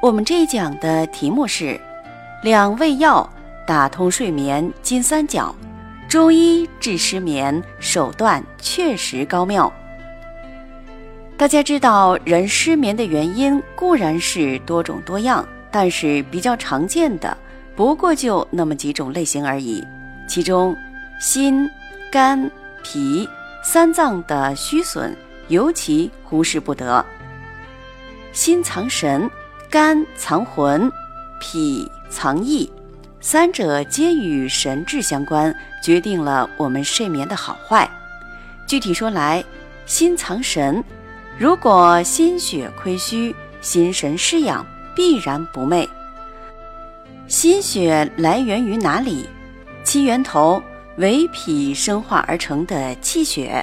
我们这一讲的题目是两味药打通睡眠金三角，中医治失眠手段确实高妙。大家知道，人失眠的原因固然是多种多样，但是比较常见的不过就那么几种类型而已。其中，心、肝、脾三脏的虚损尤其忽视不得。心藏神。肝藏魂，脾藏意，三者皆与神志相关，决定了我们睡眠的好坏。具体说来，心藏神，如果心血亏虚，心神失养，必然不寐。心血来源于哪里？其源头为脾生化而成的气血，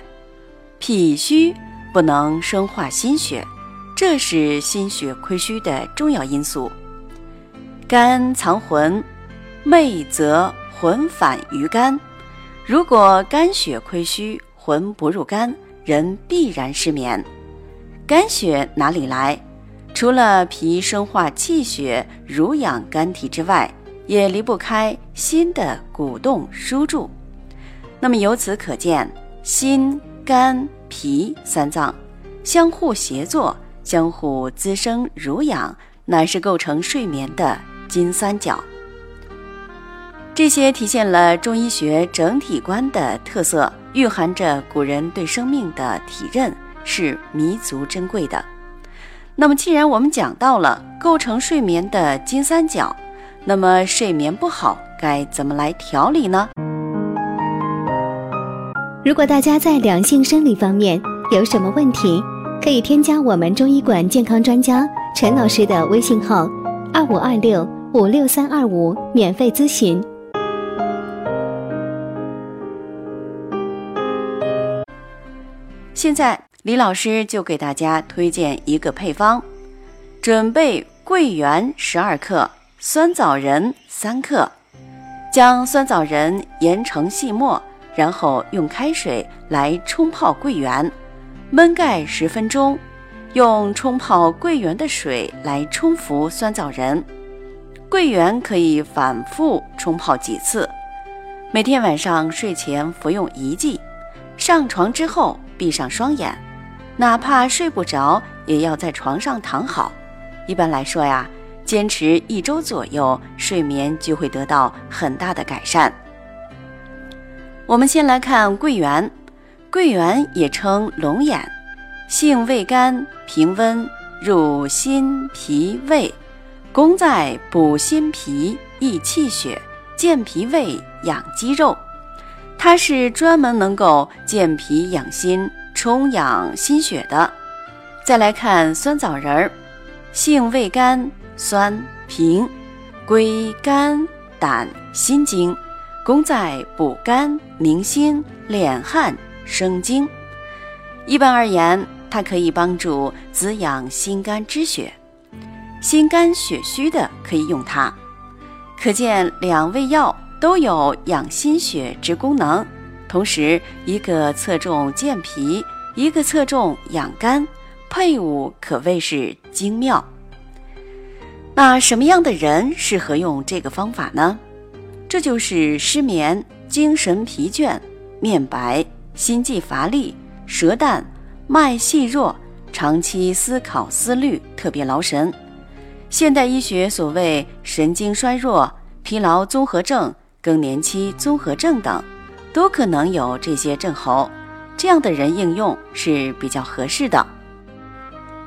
脾虚不能生化心血。这是心血亏虚的重要因素。肝藏魂，寐则魂返于肝。如果肝血亏虚，魂不入肝，人必然失眠。肝血哪里来？除了脾生化气血、濡养肝体之外，也离不开心的鼓动输注。那么由此可见，心、肝、脾三脏相互协作。相互滋生濡养，乃是构成睡眠的金三角。这些体现了中医学整体观的特色，蕴含着古人对生命的体认，是弥足珍贵的。那么，既然我们讲到了构成睡眠的金三角，那么睡眠不好该怎么来调理呢？如果大家在良性生理方面有什么问题？可以添加我们中医馆健康专家陈老师的微信号：二五二六五六三二五，免费咨询。现在李老师就给大家推荐一个配方：准备桂圆十二克，酸枣仁三克，将酸枣仁研成细末，然后用开水来冲泡桂圆。焖盖十分钟，用冲泡桂圆的水来冲服酸枣仁。桂圆可以反复冲泡几次，每天晚上睡前服用一剂。上床之后闭上双眼，哪怕睡不着，也要在床上躺好。一般来说呀，坚持一周左右，睡眠就会得到很大的改善。我们先来看桂圆。桂圆也称龙眼，性味甘，平温，入心脾胃，功在补心脾、益气血、健脾胃、养肌肉。它是专门能够健脾养心、充养心血的。再来看酸枣仁儿，性味甘，酸平，归肝胆心经，功在补肝宁心、敛汗。生津，一般而言，它可以帮助滋养心肝之血，心肝血虚的可以用它。可见两味药都有养心血之功能，同时一个侧重健脾，一个侧重养肝，配伍可谓是精妙。那什么样的人适合用这个方法呢？这就是失眠、精神疲倦、面白。心悸乏力、舌淡、脉细弱、长期思考思虑、特别劳神，现代医学所谓神经衰弱、疲劳综合症、更年期综合症等，都可能有这些症候。这样的人应用是比较合适的。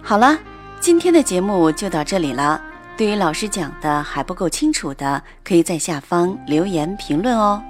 好了，今天的节目就到这里了。对于老师讲的还不够清楚的，可以在下方留言评论哦。